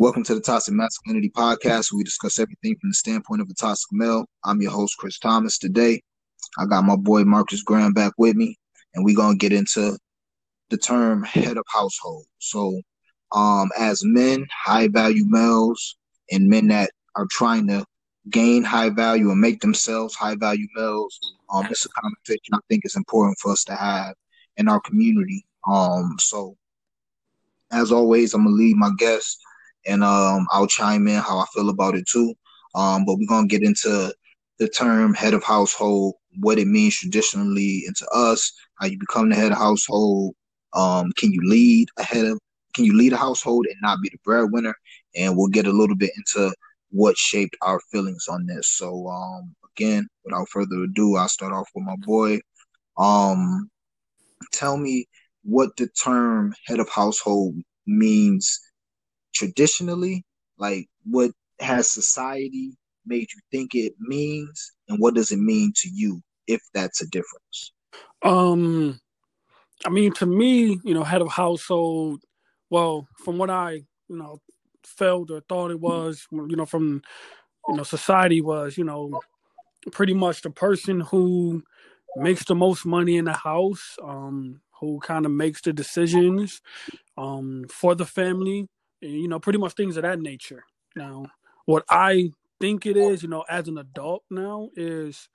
Welcome to the Toxic Masculinity Podcast, where we discuss everything from the standpoint of a toxic male. I'm your host, Chris Thomas. Today, I got my boy Marcus Graham back with me, and we're gonna get into the term head of household. So, um, as men, high value males, and men that are trying to gain high value and make themselves high value males, um, a conversation I think is important for us to have in our community. Um, so as always, I'm gonna leave my guests and um, I'll chime in how I feel about it too. Um, but we're gonna get into the term head of household, what it means traditionally, into us, how you become the head of household. Um, can you lead a head of can you lead a household and not be the breadwinner? And we'll get a little bit into what shaped our feelings on this. So um, again, without further ado, I'll start off with my boy. Um, tell me what the term head of household means traditionally, like what has society made you think it means, and what does it mean to you, if that's a difference? Um, I mean, to me, you know, head of household. Well, from what I, you know, felt or thought it was, you know, from you know, society was, you know, pretty much the person who makes the most money in the house, um, who kind of makes the decisions um, for the family, you know, pretty much things of that nature. Now, what I think it is, you know, as an adult now is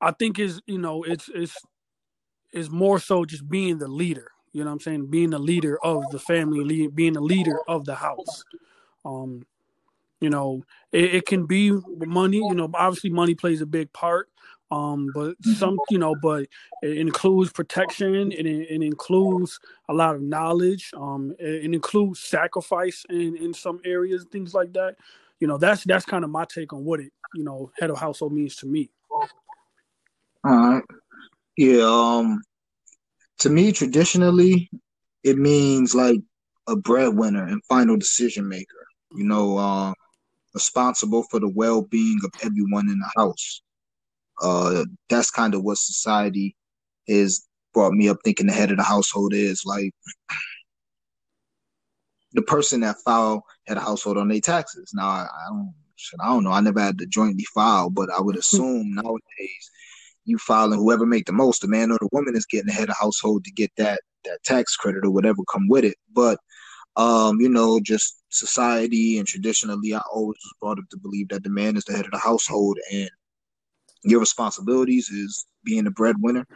I think is, you know, it's it's is more so just being the leader. You know what I'm saying? Being the leader of the family, being the leader of the house. Um, you know, it, it can be money, you know, obviously money plays a big part. Um, but some, you know, but it includes protection. It, it includes a lot of knowledge. Um, it, it includes sacrifice in in some areas, things like that. You know, that's that's kind of my take on what it, you know, head of household means to me. All right. Yeah. Um. To me, traditionally, it means like a breadwinner and final decision maker. You know, uh, responsible for the well being of everyone in the house uh, that's kind of what society is brought me up thinking the head of the household is like the person that file had a household on their taxes. Now I, I don't shit, I don't know. I never had to jointly file, but I would assume nowadays you filing whoever make the most, the man or the woman is getting the head of household to get that that tax credit or whatever come with it. But um, you know, just society and traditionally I always was brought up to believe that the man is the head of the household and your responsibilities is being a breadwinner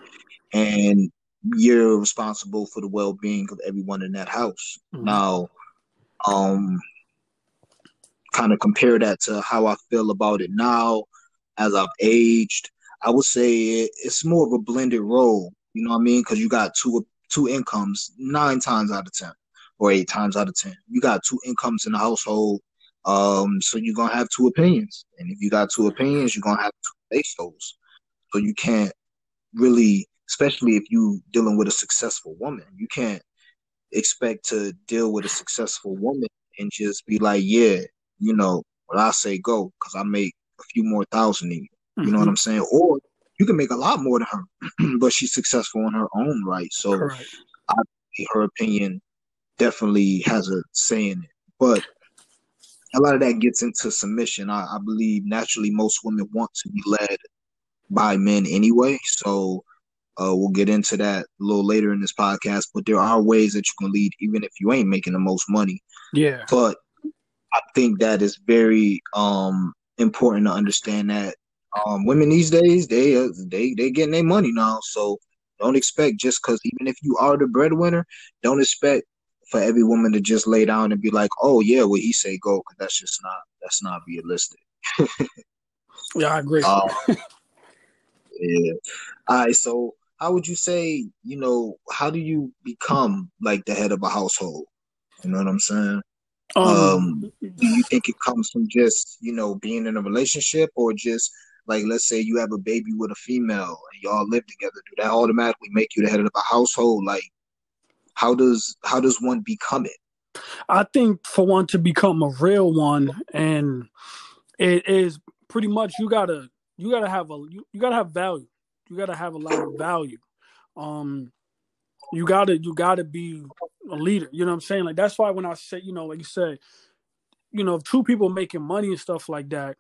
and you're responsible for the well-being of everyone in that house. Mm-hmm. now um kind of compare that to how i feel about it now as i've aged. I would say it's more of a blended role you know what i mean? Because you got two two incomes nine times out of ten or eight times out of ten. You got two incomes in the household um so you're gonna have two opinions. And if you got two opinions you're gonna have two those. So you can't really, especially if you dealing with a successful woman, you can't expect to deal with a successful woman and just be like, yeah, you know, what I say go because I make a few more thousand than you. You mm-hmm. know what mm-hmm. I'm saying? Or you can make a lot more than her, but she's successful in her own right. So I, her opinion definitely has a say in it. But a lot of that gets into submission. I, I, believe naturally most women want to be led by men anyway. So uh, we'll get into that a little later in this podcast. But there are ways that you can lead even if you ain't making the most money. Yeah. But I think that is very um, important to understand that um, women these days they uh, they they getting their money now. So don't expect just because even if you are the breadwinner, don't expect for every woman to just lay down and be like, "Oh yeah, what he say go," because that's just not that's not realistic. yeah, I agree. Um, yeah. All right. So, how would you say? You know, how do you become like the head of a household? You know what I'm saying? Um, um, do you think it comes from just you know being in a relationship, or just like let's say you have a baby with a female and y'all live together? Do that automatically make you the head of a household? Like, how does how does one become it? I think for one to become a real one, and it is pretty much you gotta you gotta have a you, you gotta have value. You gotta have a lot of value. Um, you gotta you gotta be a leader. You know what I'm saying? Like that's why when I say you know like you said, you know, two people making money and stuff like that,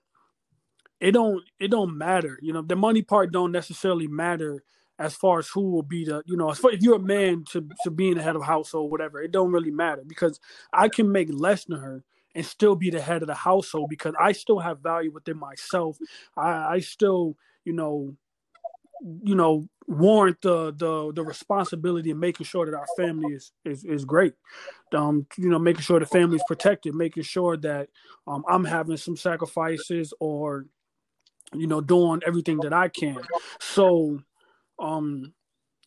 it don't it don't matter. You know, the money part don't necessarily matter as far as who will be the you know, far if you're a man to to being the head of household, whatever, it don't really matter because I can make less than her and still be the head of the household because I still have value within myself. I, I still, you know, you know, warrant the the the responsibility of making sure that our family is is, is great. Um, you know, making sure the family is protected, making sure that um, I'm having some sacrifices or you know doing everything that I can. So, um,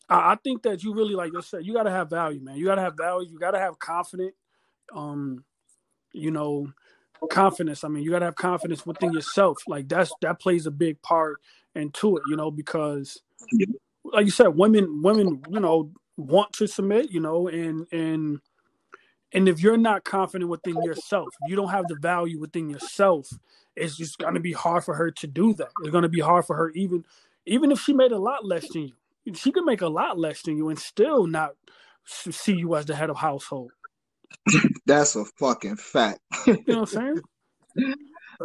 I, I think that you really like I said, you got to have value, man. You got to have value. You got to have confidence. Um, you know, confidence. I mean, you got to have confidence within yourself. Like that's that plays a big part into it. You know, because like you said, women women you know want to submit. You know, and and and if you're not confident within yourself, you don't have the value within yourself. It's just going to be hard for her to do that. It's going to be hard for her even even if she made a lot less than you. She could make a lot less than you and still not see you as the head of household. That's a fucking fact. you know what I'm saying?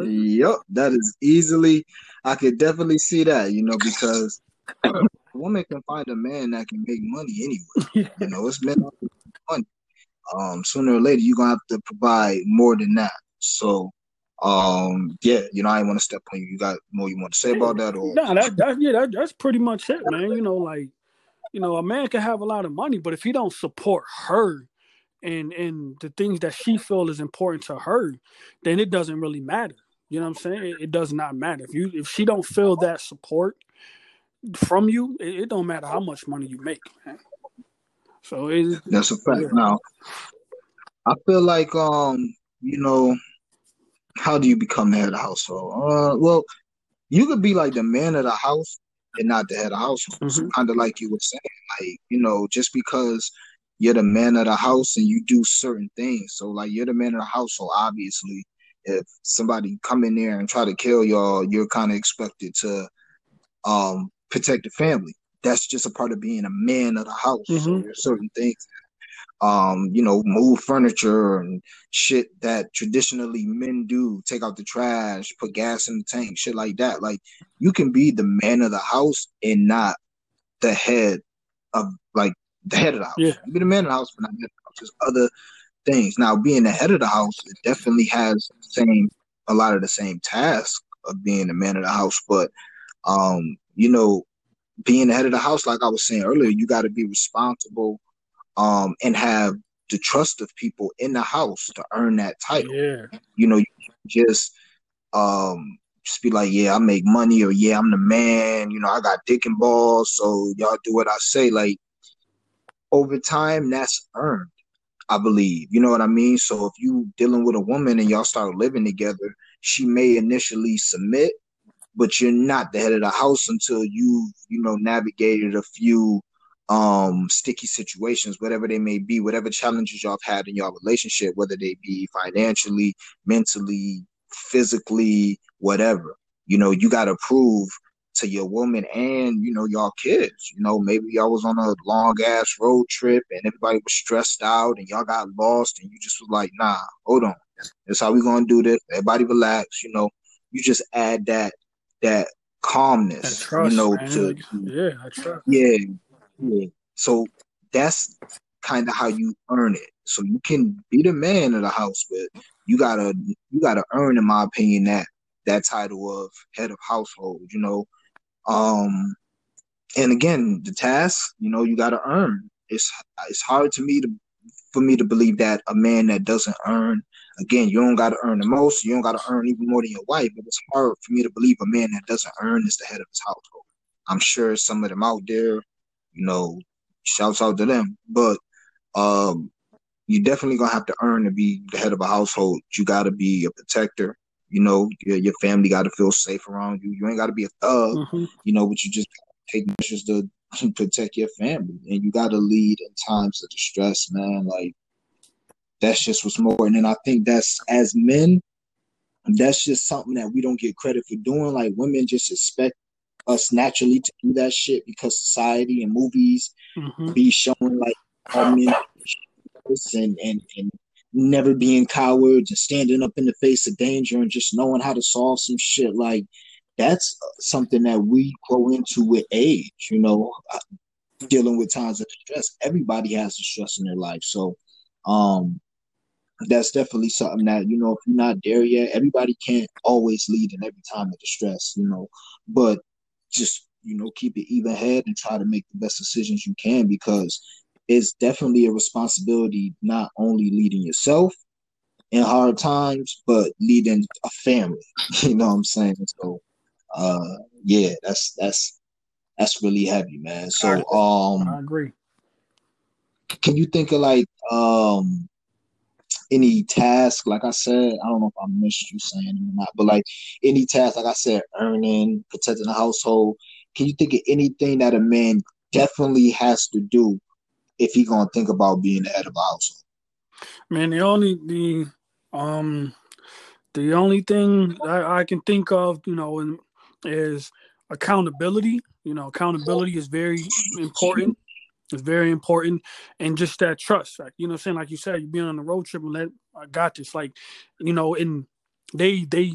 yep, that is easily. I could definitely see that. You know because a woman can find a man that can make money anyway. You know, it's men money. Um, sooner or later, you're gonna have to provide more than that. So, um, yeah, you know, I want to step on you. You got more you want to say about that, or no? That, that yeah, that, that's pretty much it, man. You know, like you know, a man can have a lot of money, but if he don't support her and and the things that she feel is important to her, then it doesn't really matter. You know what I'm saying? It, it does not matter if you if she don't feel that support from you. It, it don't matter how much money you make, man. So it, that's a fact. Yeah. Now, I feel like um, you know, how do you become the head of the household? Uh, well, you could be like the man of the house and not the head of the household. Mm-hmm. Kind of like you were saying, like you know, just because you're the man of the house and you do certain things. So like you're the man of the household, obviously if somebody come in there and try to kill y'all, you're kind of expected to um protect the family. That's just a part of being a man of the house. Mm-hmm. So there's certain things um, you know, move furniture and shit that traditionally men do, take out the trash, put gas in the tank, shit like that. Like you can be the man of the house and not the head of like the head of the house. Yeah. You be the man of the house, but not the house. There's other things. Now, being the head of the house, it definitely has the same a lot of the same tasks of being the man of the house. But um, you know, being the head of the house, like I was saying earlier, you got to be responsible um, and have the trust of people in the house to earn that title. Yeah. You know, you just um just be like, yeah, I make money, or yeah, I'm the man. You know, I got dick and balls, so y'all do what I say. Like over time, that's earned, I believe. You know what I mean? So if you dealing with a woman and y'all start living together, she may initially submit, but you're not the head of the house until you, you know, navigated a few um sticky situations, whatever they may be, whatever challenges y'all have had in your relationship, whether they be financially, mentally, physically, whatever. You know, you gotta prove to your woman and you know y'all kids. You know, maybe y'all was on a long ass road trip and everybody was stressed out and y'all got lost and you just was like, nah, hold on, that's how we gonna do this. Everybody relax. You know, you just add that that calmness. Trust, you know, man. to yeah, I trust. Yeah, yeah. So that's kind of how you earn it. So you can be the man of the house, but you gotta you gotta earn, in my opinion, that that title of head of household. You know, um, and again, the task, you know, you got to earn. It's it's hard to me to for me to believe that a man that doesn't earn, again, you don't got to earn the most. You don't got to earn even more than your wife. But it's hard for me to believe a man that doesn't earn is the head of his household. I'm sure some of them out there, you know, shouts out to them. But um, you definitely gonna have to earn to be the head of a household. You got to be a protector. You know, your, your family got to feel safe around you. You ain't got to be a thug, mm-hmm. you know, but you just take measures to protect your family. And you got to lead in times of distress, man. Like, that's just what's more. And then I think that's, as men, that's just something that we don't get credit for doing. Like, women just expect us naturally to do that shit because society and movies mm-hmm. be showing like men and, and and never being cowards and standing up in the face of danger and just knowing how to solve some shit. Like that's something that we grow into with age you know uh, dealing with times of stress. Everybody has the stress in their life. So um that's definitely something that you know if you're not there yet everybody can't always lead in every time of distress you know. But just you know keep it even head and try to make the best decisions you can because it's definitely a responsibility not only leading yourself in hard times but leading a family you know what i'm saying? So uh yeah that's that's that's really heavy man. So um i agree. can you think of like um any task, like I said, I don't know if I missed you saying it or not, but like any task, like I said, earning, protecting the household. Can you think of anything that a man definitely has to do if he gonna think about being the head of a household? Man, the only the um the only thing I can think of, you know, is accountability. You know, accountability is very important. It's very important. And just that trust, like, you know I'm saying? Like you said, you being on the road trip and let I got this. Like, you know, and they they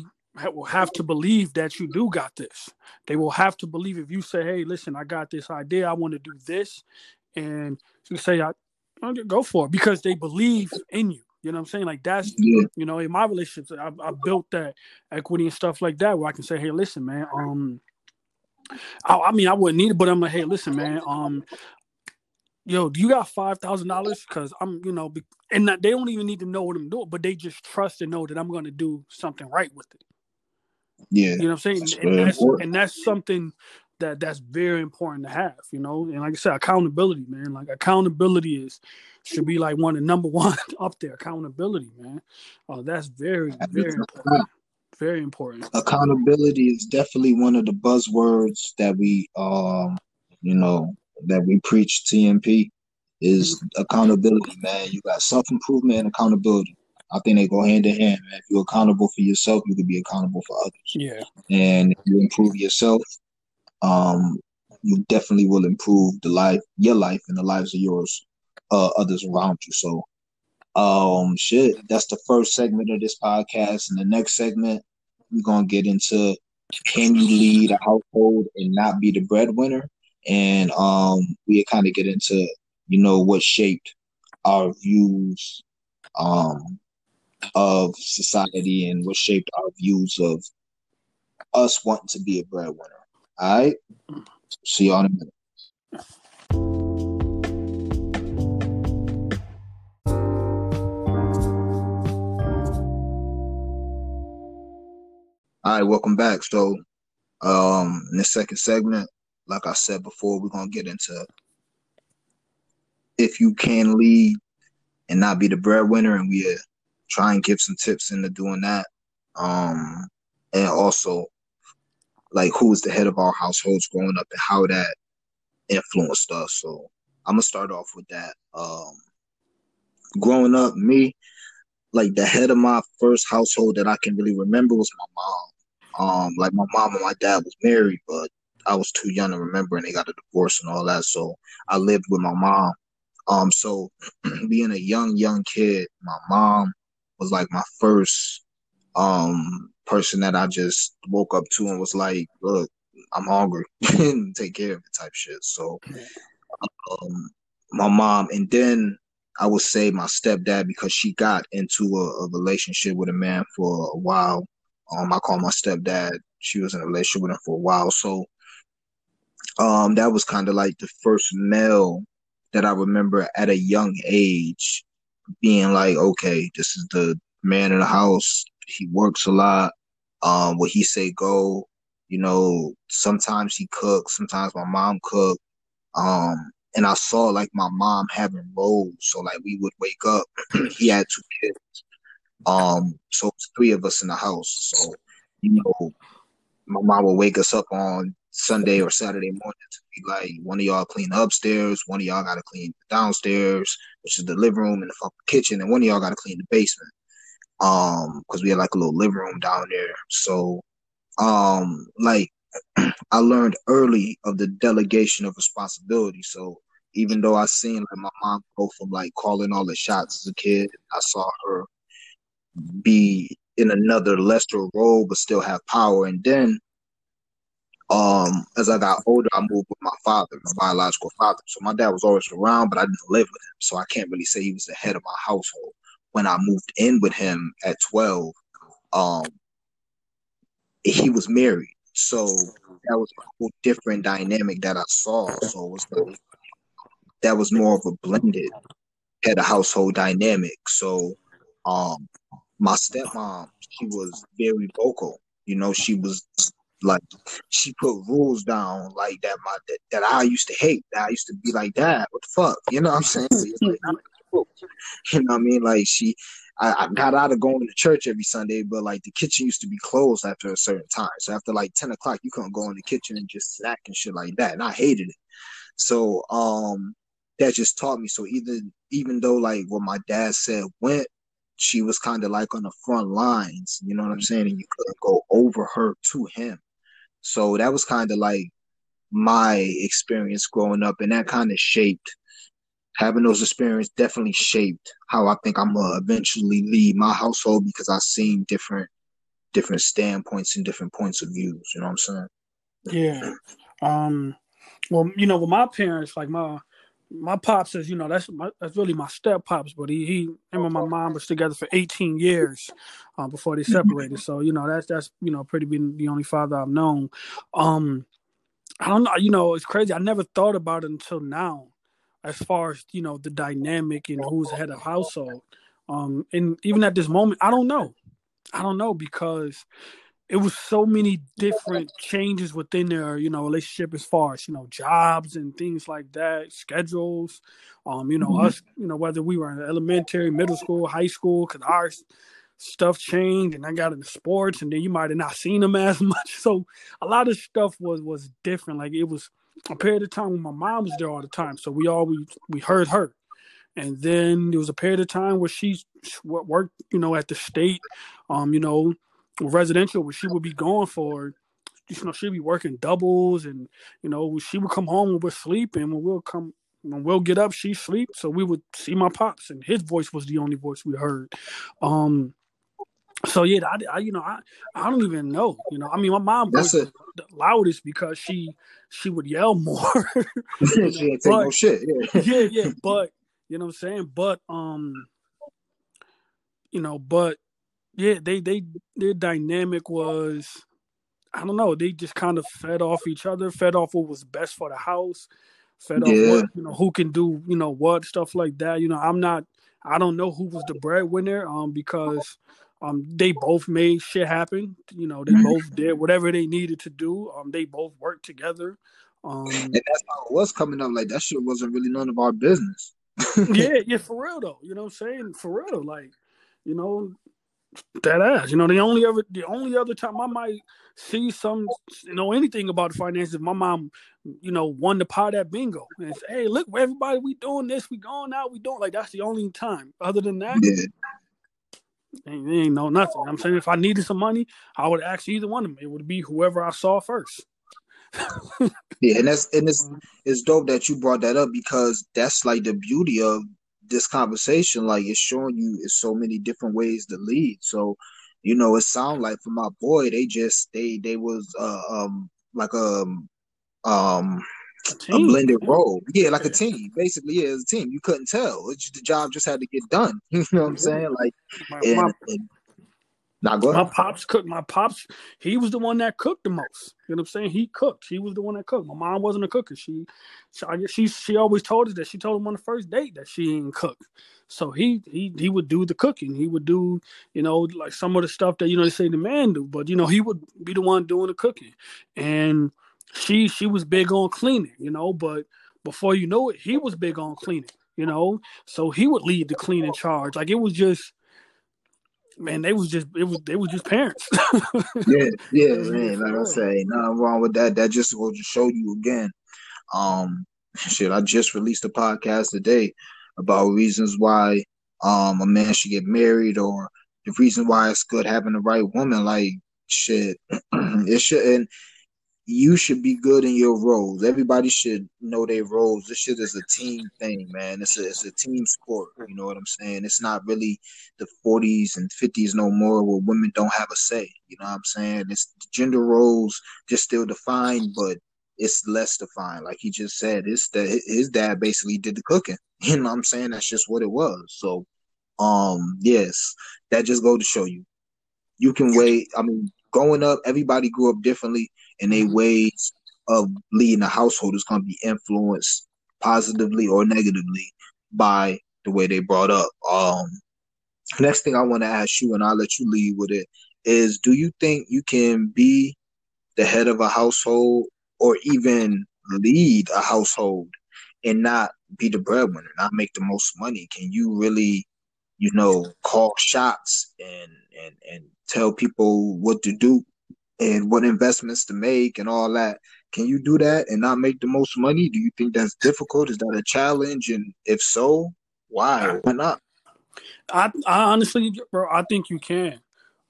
will have to believe that you do got this. They will have to believe if you say, "Hey, listen, I got this idea. I want to do this," and you say, "I, I'll go for it," because they believe in you. You know what I'm saying? Like that's you know in my relationships, I, I built that equity and stuff like that where I can say, "Hey, listen, man, um." I, I mean, I wouldn't need it, but I'm like, hey, listen, man. Um, yo, do you got five thousand dollars? Because I'm, you know, and not, they don't even need to know what I'm doing, but they just trust and know that I'm going to do something right with it. Yeah, you know what I'm saying, that's and, that's, and that's something that that's very important to have. You know, and like I said, accountability, man. Like accountability is should be like one of the number one up there. Accountability, man. Oh, that's very very important. Very important. Accountability is definitely one of the buzzwords that we, um, you know, that we preach TMP is accountability, man. You got self improvement and accountability. I think they go hand in hand, man. If you're accountable for yourself, you can be accountable for others. Yeah. And if you improve yourself, um, you definitely will improve the life, your life, and the lives of yours, uh, others around you. So, um, shit, that's the first segment of this podcast. And the next segment, we're gonna get into can you lead a household and not be the breadwinner? And um, we kind of get into you know what shaped our views um, of society and what shaped our views of us wanting to be a breadwinner. All right, see y'all in a minute. All right, welcome back. So, um, in the second segment, like I said before, we're gonna get into if you can lead and not be the breadwinner, and we uh, try and give some tips into doing that. Um, and also like who was the head of our households growing up and how that influenced us. So I'm gonna start off with that. Um, growing up, me, like the head of my first household that I can really remember was my mom. Um, like my mom and my dad was married, but I was too young to remember, and they got a divorce and all that. So I lived with my mom. Um, so being a young, young kid, my mom was like my first um person that I just woke up to and was like, "Look, I'm hungry, take care of it," type shit. So, um, my mom, and then I would say my stepdad because she got into a, a relationship with a man for a while. Um, I call my stepdad. She was in a relationship with him for a while, so um, that was kind of like the first male that I remember at a young age being like, okay, this is the man in the house. He works a lot. Um, what he say go. You know, sometimes he cooks, sometimes my mom cook. Um, and I saw like my mom having roles. So like we would wake up. he had two kids. Um, so three of us in the house. So you know, my mom would wake us up on Sunday or Saturday morning to be like, one of y'all clean upstairs, one of y'all got to clean downstairs, which is the living room and the fucking kitchen, and one of y'all got to clean the basement. Um, because we had like a little living room down there. So, um, like I learned early of the delegation of responsibility. So even though I seen like my mom go from like calling all the shots as a kid, I saw her be in another lesser role but still have power. And then um as I got older, I moved with my father, my biological father. So my dad was always around, but I didn't live with him. So I can't really say he was the head of my household. When I moved in with him at 12, um he was married. So that was a whole different dynamic that I saw. So it was like that was more of a blended head of household dynamic. So um my stepmom, she was very vocal. You know, she was like she put rules down like that my that, that I used to hate. That I used to be like, Dad, what the fuck? You know what I'm saying? Like, you know what I mean? Like she I, I, got out of going to church every Sunday, but like the kitchen used to be closed after a certain time. So after like 10 o'clock, you couldn't go in the kitchen and just snack and shit like that. And I hated it. So um that just taught me. So either even though like what my dad said went, she was kind of like on the front lines, you know what I'm saying? And you couldn't go over her to him. So that was kind of like my experience growing up, and that kind of shaped having those experiences definitely shaped how I think I'm gonna eventually lead my household because I've seen different different standpoints and different points of views. You know what I'm saying? Yeah. Um. Well, you know, with my parents, like my my pops says, you know, that's my, that's really my step pops, but he, he him and my mom was together for 18 years uh, before they separated. So you know, that's that's you know pretty been the only father I've known. Um, I don't know, you know, it's crazy. I never thought about it until now, as far as you know the dynamic and who's head of household. Um, and even at this moment, I don't know. I don't know because it was so many different changes within their you know relationship as far as you know jobs and things like that schedules um you know mm-hmm. us you know whether we were in elementary middle school high school because our stuff changed and i got into sports and then you might have not seen them as much. So a lot of stuff was was different. Like it was a period of time when my mom was there all the time so we always we heard her. And then there was a period of time where she worked you know at the state um you know residential where she would be going for you know she'd be working doubles and you know she would come home when we're sleeping when we'll come when we'll get up she sleep so we would see my pops and his voice was the only voice we heard. Um so yeah I, I you know I, I don't even know you know i mean my mom was the loudest because she she would yell more. She ain't take no shit yeah. yeah yeah but you know what i'm saying? But um you know but yeah, they they their dynamic was I don't know, they just kind of fed off each other, fed off what was best for the house, fed yeah. off what, you know, who can do, you know, what stuff like that. You know, I'm not I don't know who was the breadwinner, um, because um they both made shit happen. You know, they mm-hmm. both did whatever they needed to do. Um, they both worked together. Um, and that's how it was coming up. Like that shit wasn't really none of our business. yeah, yeah, for real though. You know what I'm saying? For real, like, you know, that ass. You know, the only other the only other time I might see some you know anything about the finances, my mom, you know, won the pot at bingo and say, Hey, look, everybody, we doing this, we going out, we doing like that's the only time. Other than that, yeah. ain't, ain't no nothing. I'm saying if I needed some money, I would ask either one of them. It would be whoever I saw first. yeah, and that's and it's it's dope that you brought that up because that's like the beauty of this conversation, like it's showing you it's so many different ways to lead. So, you know, it sound like for my boy, they just they they was uh, um like a um, um a, a blended role. Yeah, like a team. Basically, yeah, it's a team. You couldn't tell. Just, the job just had to get done. You know what I'm saying? Like and, my, and not good. My pops cooked. My pops, he was the one that cooked the most. You know what I'm saying? He cooked. He was the one that cooked. My mom wasn't a cooker. She, she, she always told us that. She told him on the first date that she didn't cook. So he, he, he would do the cooking. He would do, you know, like some of the stuff that you know they say the man do, but you know he would be the one doing the cooking. And she, she was big on cleaning. You know, but before you know it, he was big on cleaning. You know, so he would lead the cleaning charge. Like it was just man, they was just it was they was just parents. yeah, yeah, man. Like I say, nothing wrong with that. That just will just show you again. Um, shit, I just released a podcast today about reasons why um a man should get married or the reason why it's good having the right woman. Like shit, it should and you should be good in your roles. Everybody should know their roles. This shit is a team thing, man. It's a it's a team sport. You know what I'm saying? It's not really the 40s and 50s no more where women don't have a say. You know what I'm saying? It's gender roles just still defined, but it's less defined. Like he just said, it's that his dad basically did the cooking. You know what I'm saying? That's just what it was. So, um, yes, that just go to show you, you can wait. I mean, growing up, everybody grew up differently and their mm-hmm. ways of leading a household is going to be influenced positively or negatively by the way they brought up. Um, next thing I want to ask you, and I'll let you lead with it, is do you think you can be the head of a household or even lead a household and not be the breadwinner, not make the most money? Can you really, you know, call shots and and and tell people what to do and what investments to make and all that. Can you do that and not make the most money? Do you think that's difficult? Is that a challenge? And if so, why? Why not? I, I honestly, bro, I think you can.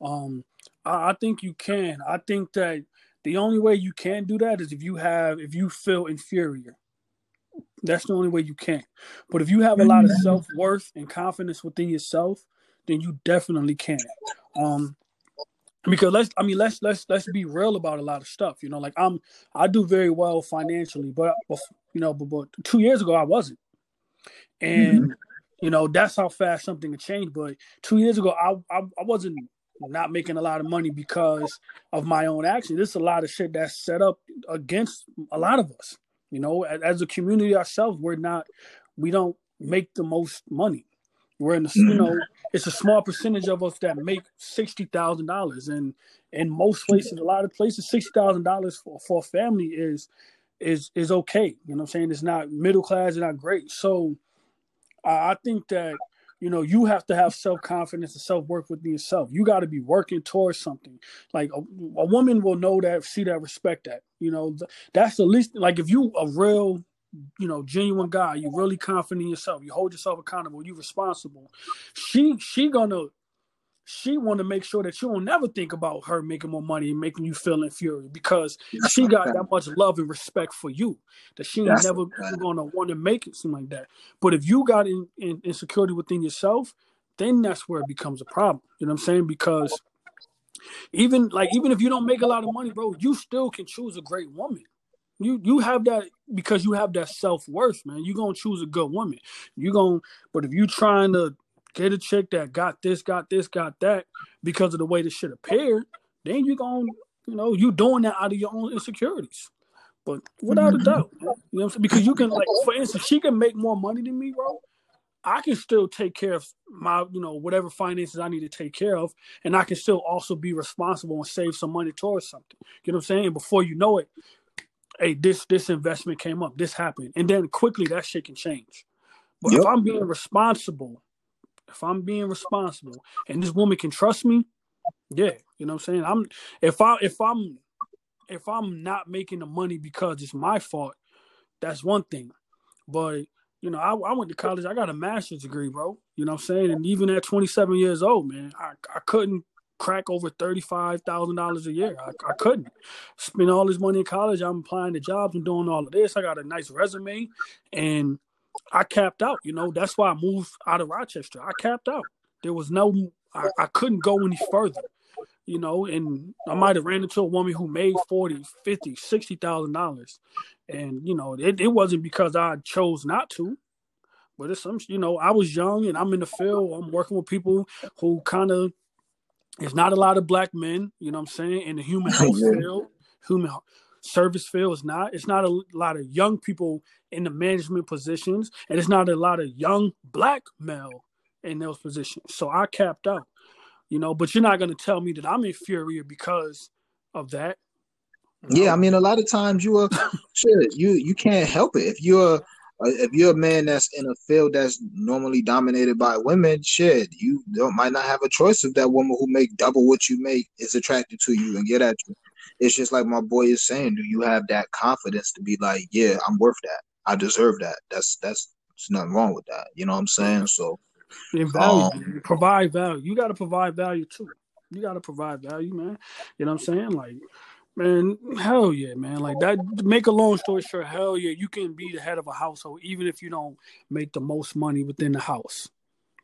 Um, I, I think you can. I think that the only way you can do that is if you have, if you feel inferior. That's the only way you can. But if you have a lot of mm-hmm. self worth and confidence within yourself, then you definitely can. Um, because let's i mean let's let's let's be real about a lot of stuff you know like i'm i do very well financially but you know but, but two years ago i wasn't. And mm-hmm. you know that's how fast something can change but two years ago I, I i wasn't not making a lot of money because of my own action there's a lot of shit that's set up against a lot of us you know as a community ourselves we're not we don't make the most money we're in the you know it's a small percentage of us that make sixty thousand dollars, and in most places, a lot of places, sixty thousand dollars for for a family is is is okay. You know, what I'm saying it's not middle class, it's not great. So, I think that you know you have to have self confidence and self work within yourself. You got to be working towards something. Like a, a, woman will know that, see that, respect that. You know, that's the least. Like if you a real you know, genuine guy, you really confident in yourself, you hold yourself accountable, You're responsible. She she gonna she want to make sure that you don't never think about her making more money and making you feel inferior because she got that much love and respect for you that she ain't never gonna want to make it seem like that. But if you got in, in, insecurity within yourself, then that's where it becomes a problem. You know what I'm saying? Because even like even if you don't make a lot of money, bro, you still can choose a great woman. You you have that because you have that self worth, man. You're gonna choose a good woman. You gonna but if you trying to get a chick that got this, got this, got that because of the way this shit appeared, then you're gonna, you know, you doing that out of your own insecurities. But without a mm-hmm. doubt, you know what I'm saying? Because you can like for instance, she can make more money than me, bro. I can still take care of my, you know, whatever finances I need to take care of, and I can still also be responsible and save some money towards something. You know what I'm saying? Before you know it, hey, this this investment came up, this happened, and then quickly that shit can change. But yep. if I'm being responsible, if I'm being responsible, and this woman can trust me, yeah, you know what I'm saying. I'm if I if I'm if I'm not making the money because it's my fault, that's one thing. But you know, I, I went to college. I got a master's degree, bro. You know what I'm saying? And even at 27 years old, man, I, I couldn't crack over thirty-five thousand dollars a year. I, I, couldn't spend all this money in college. I'm applying to jobs and doing all of this. I got a nice resume, and I capped out. You know, that's why I moved out of Rochester. I capped out. There was no, I, I couldn't go any further. You know, and I might have ran into a woman who made forty, fifty, sixty thousand dollars, and you know, it, it wasn't because I chose not to but it's some you know i was young and i'm in the field i'm working with people who kind of there's not a lot of black men, you know what I'm saying, in the human health field, human service field is not. It's not a lot of young people in the management positions, and it's not a lot of young black male in those positions. So I capped out, you know. But you're not going to tell me that I'm inferior because of that. Yeah, I mean, a lot of times you are shit. You you can't help it if you're if you're a man that's in a field that's normally dominated by women, shit, you don't, might not have a choice if that woman who make double what you make is attracted to you and get at you. It's just like my boy is saying, do you have that confidence to be like, yeah, I'm worth that. I deserve that. That's that's there's nothing wrong with that. You know what I'm saying? So value, um, provide value. You got to provide value too. You got to provide value, man. You know what I'm saying? Like Man, hell yeah, man. Like that make a long story short, hell yeah, you can be the head of a household even if you don't make the most money within the house.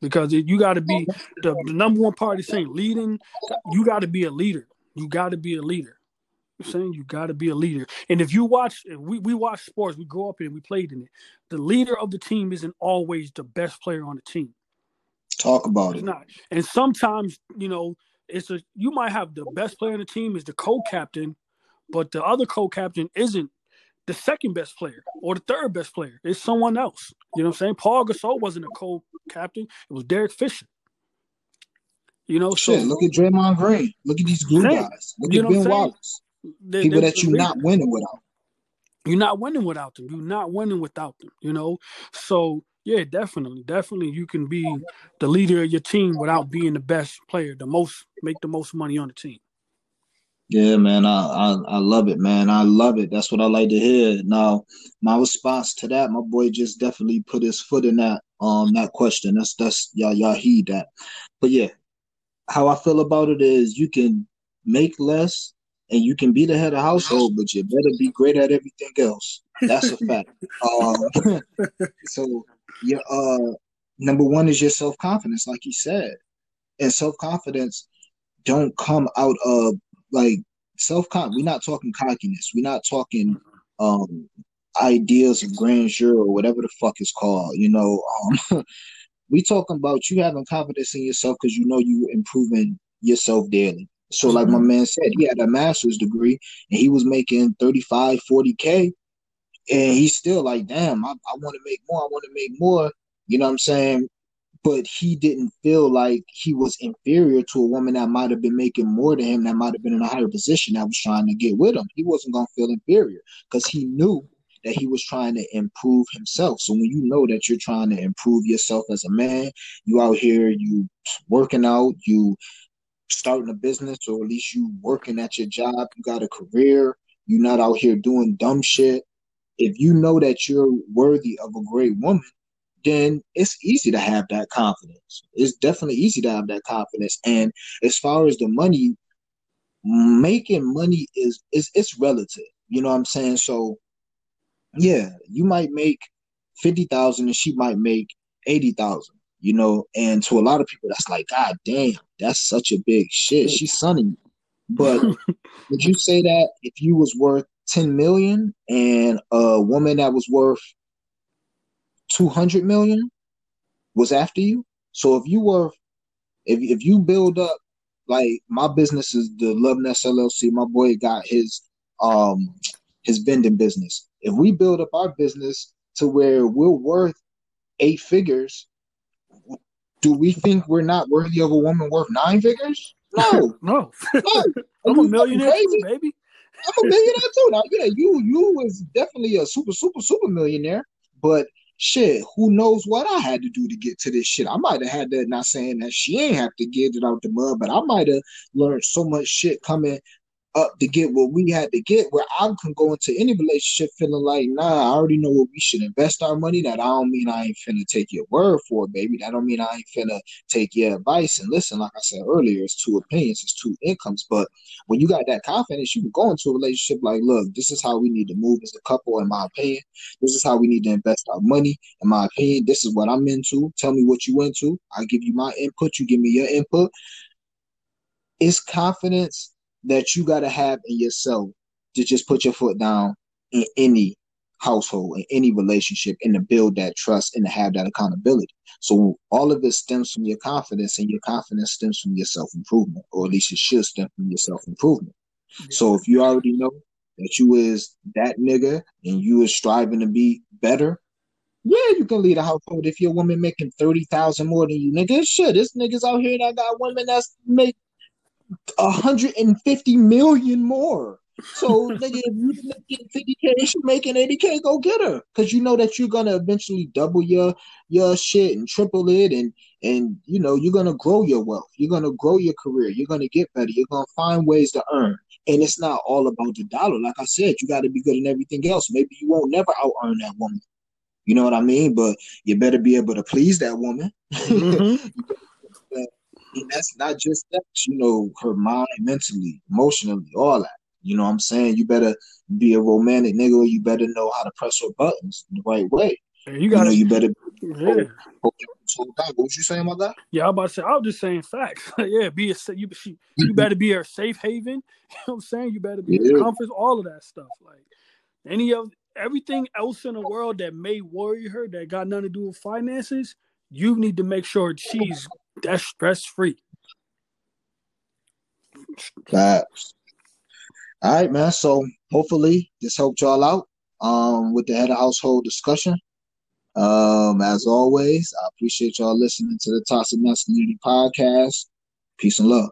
Because you got to be the, the, number one part is saying leading, you got to be a leader. You got to be a leader. I'm saying you got to be a leader. And if you watch, if we, we watch sports, we grew up in it, we played in it. The leader of the team isn't always the best player on the team. Talk about It's it. not. And sometimes, you know, it's a you might have the best player on the team is the co-captain, but the other co-captain isn't the second best player or the third best player. It's someone else. You know what I'm saying? Paul Gasol wasn't a co-captain. It was Derek Fisher. You know, so Shit, look at Draymond Green. Look at these glue Same. guys. Look You at know what I'm Ben? Wallace. they- People they- that you're not winning without. you're not winning without them. You're not winning without them, you know? So yeah, definitely, definitely you can be the leader of your team without being the best player, the most make the most money on the team. Yeah, man, I, I I love it, man. I love it. That's what I like to hear. Now, my response to that, my boy just definitely put his foot in that um that question. That's that's y'all y'all heed that. But yeah, how I feel about it is you can make less and you can be the head of household, but you better be great at everything else. That's a fact. Um, so your uh number one is your self confidence, like he said, and self confidence don't come out of like self con. We're not talking cockiness. We're not talking um ideas of grandeur or whatever the fuck is called. You know, um, we talking about you having confidence in yourself because you know you improving yourself daily. So, like my man said, he had a master's degree and he was making 35, 40K. And he's still like, damn, I, I want to make more. I want to make more. You know what I'm saying? But he didn't feel like he was inferior to a woman that might have been making more than him, that might have been in a higher position that was trying to get with him. He wasn't going to feel inferior because he knew that he was trying to improve himself. So when you know that you're trying to improve yourself as a man, you out here, you working out, you starting a business, or at least you working at your job, you got a career, you're not out here doing dumb shit. If you know that you're worthy of a great woman, then it's easy to have that confidence. It's definitely easy to have that confidence. And as far as the money, making money is is it's relative. You know what I'm saying? So yeah, you might make fifty thousand and she might make eighty thousand. You know, and to a lot of people, that's like, God damn, that's such a big shit. She's sunning you. But would you say that if you was worth ten million and a woman that was worth two hundred million was after you? So if you were, if if you build up, like my business is the Love Nest LLC. My boy got his um his vending business. If we build up our business to where we're worth eight figures, do we think we're not worthy of a woman worth nine figures? No, No, no. I'm a millionaire too, baby. I'm a millionaire too. Now, yeah, you you was definitely a super super super millionaire, but shit, who knows what I had to do to get to this shit? I might have had to. Not saying that she ain't have to get it out the mud, but I might have learned so much shit coming up to get what we had to get. Where I can go into any relationship feeling like, nah, I already know what we should invest our money. That I don't mean I ain't finna take your word for it, baby. That don't mean I ain't finna take your advice and listen. Like I said earlier, it's two opinions, it's two incomes, but when you got that confidence, you can go into a relationship like, look, this is how we need to move as a couple, in my opinion. This is how we need to invest our money, in my opinion. This is what I'm into. Tell me what you into. I give you my input. You give me your input. It's confidence that you got to have in yourself to just put your foot down in any household, in any relationship, and to build that trust and to have that accountability. So all of it stems from your confidence, and your confidence stems from your self improvement, or at least it should stem from your self improvement. So if you already know that you is that nigga and you is striving to be better, yeah, you can lead a household if your woman making thirty thousand more than you, nigga. Shit, this niggas out here that got women that's make hundred and fifty million more. So nigga, if you making fifty k, she making eighty k, go get her, because you know that you're gonna eventually double your your shit and triple it, and and you know you're gonna grow your wealth, you're gonna grow your career, you're gonna get better, you're gonna find ways to earn. And it's not all about the dollar. Like I said, you got to be good in everything else. Maybe you won't never out earn that woman. You know what I mean? But you better be able to please that woman. Mhm. And that's not just that, you know, her mind, mentally, emotionally, all that. You know what I'm saying? You better be a romantic nigga. You better know how to press her buttons the right way. You got You know, you better. Yeah. What was you saying about that? Yeah, I was about to say. I was just saying facts. yeah, be a you. She, you mm-hmm. better be her safe haven. You know what I'm saying? You better be Yeah. comfort. All of that stuff. Like any of everything else in the world that may worry her that got nothing to do with finances. You need to make sure she's that's stress free. Facts. All right, man. So hopefully this helped y'all out um with the head of household discussion. Um, as always, I appreciate y'all listening to the Toxic Masculinity Podcast. Peace and love.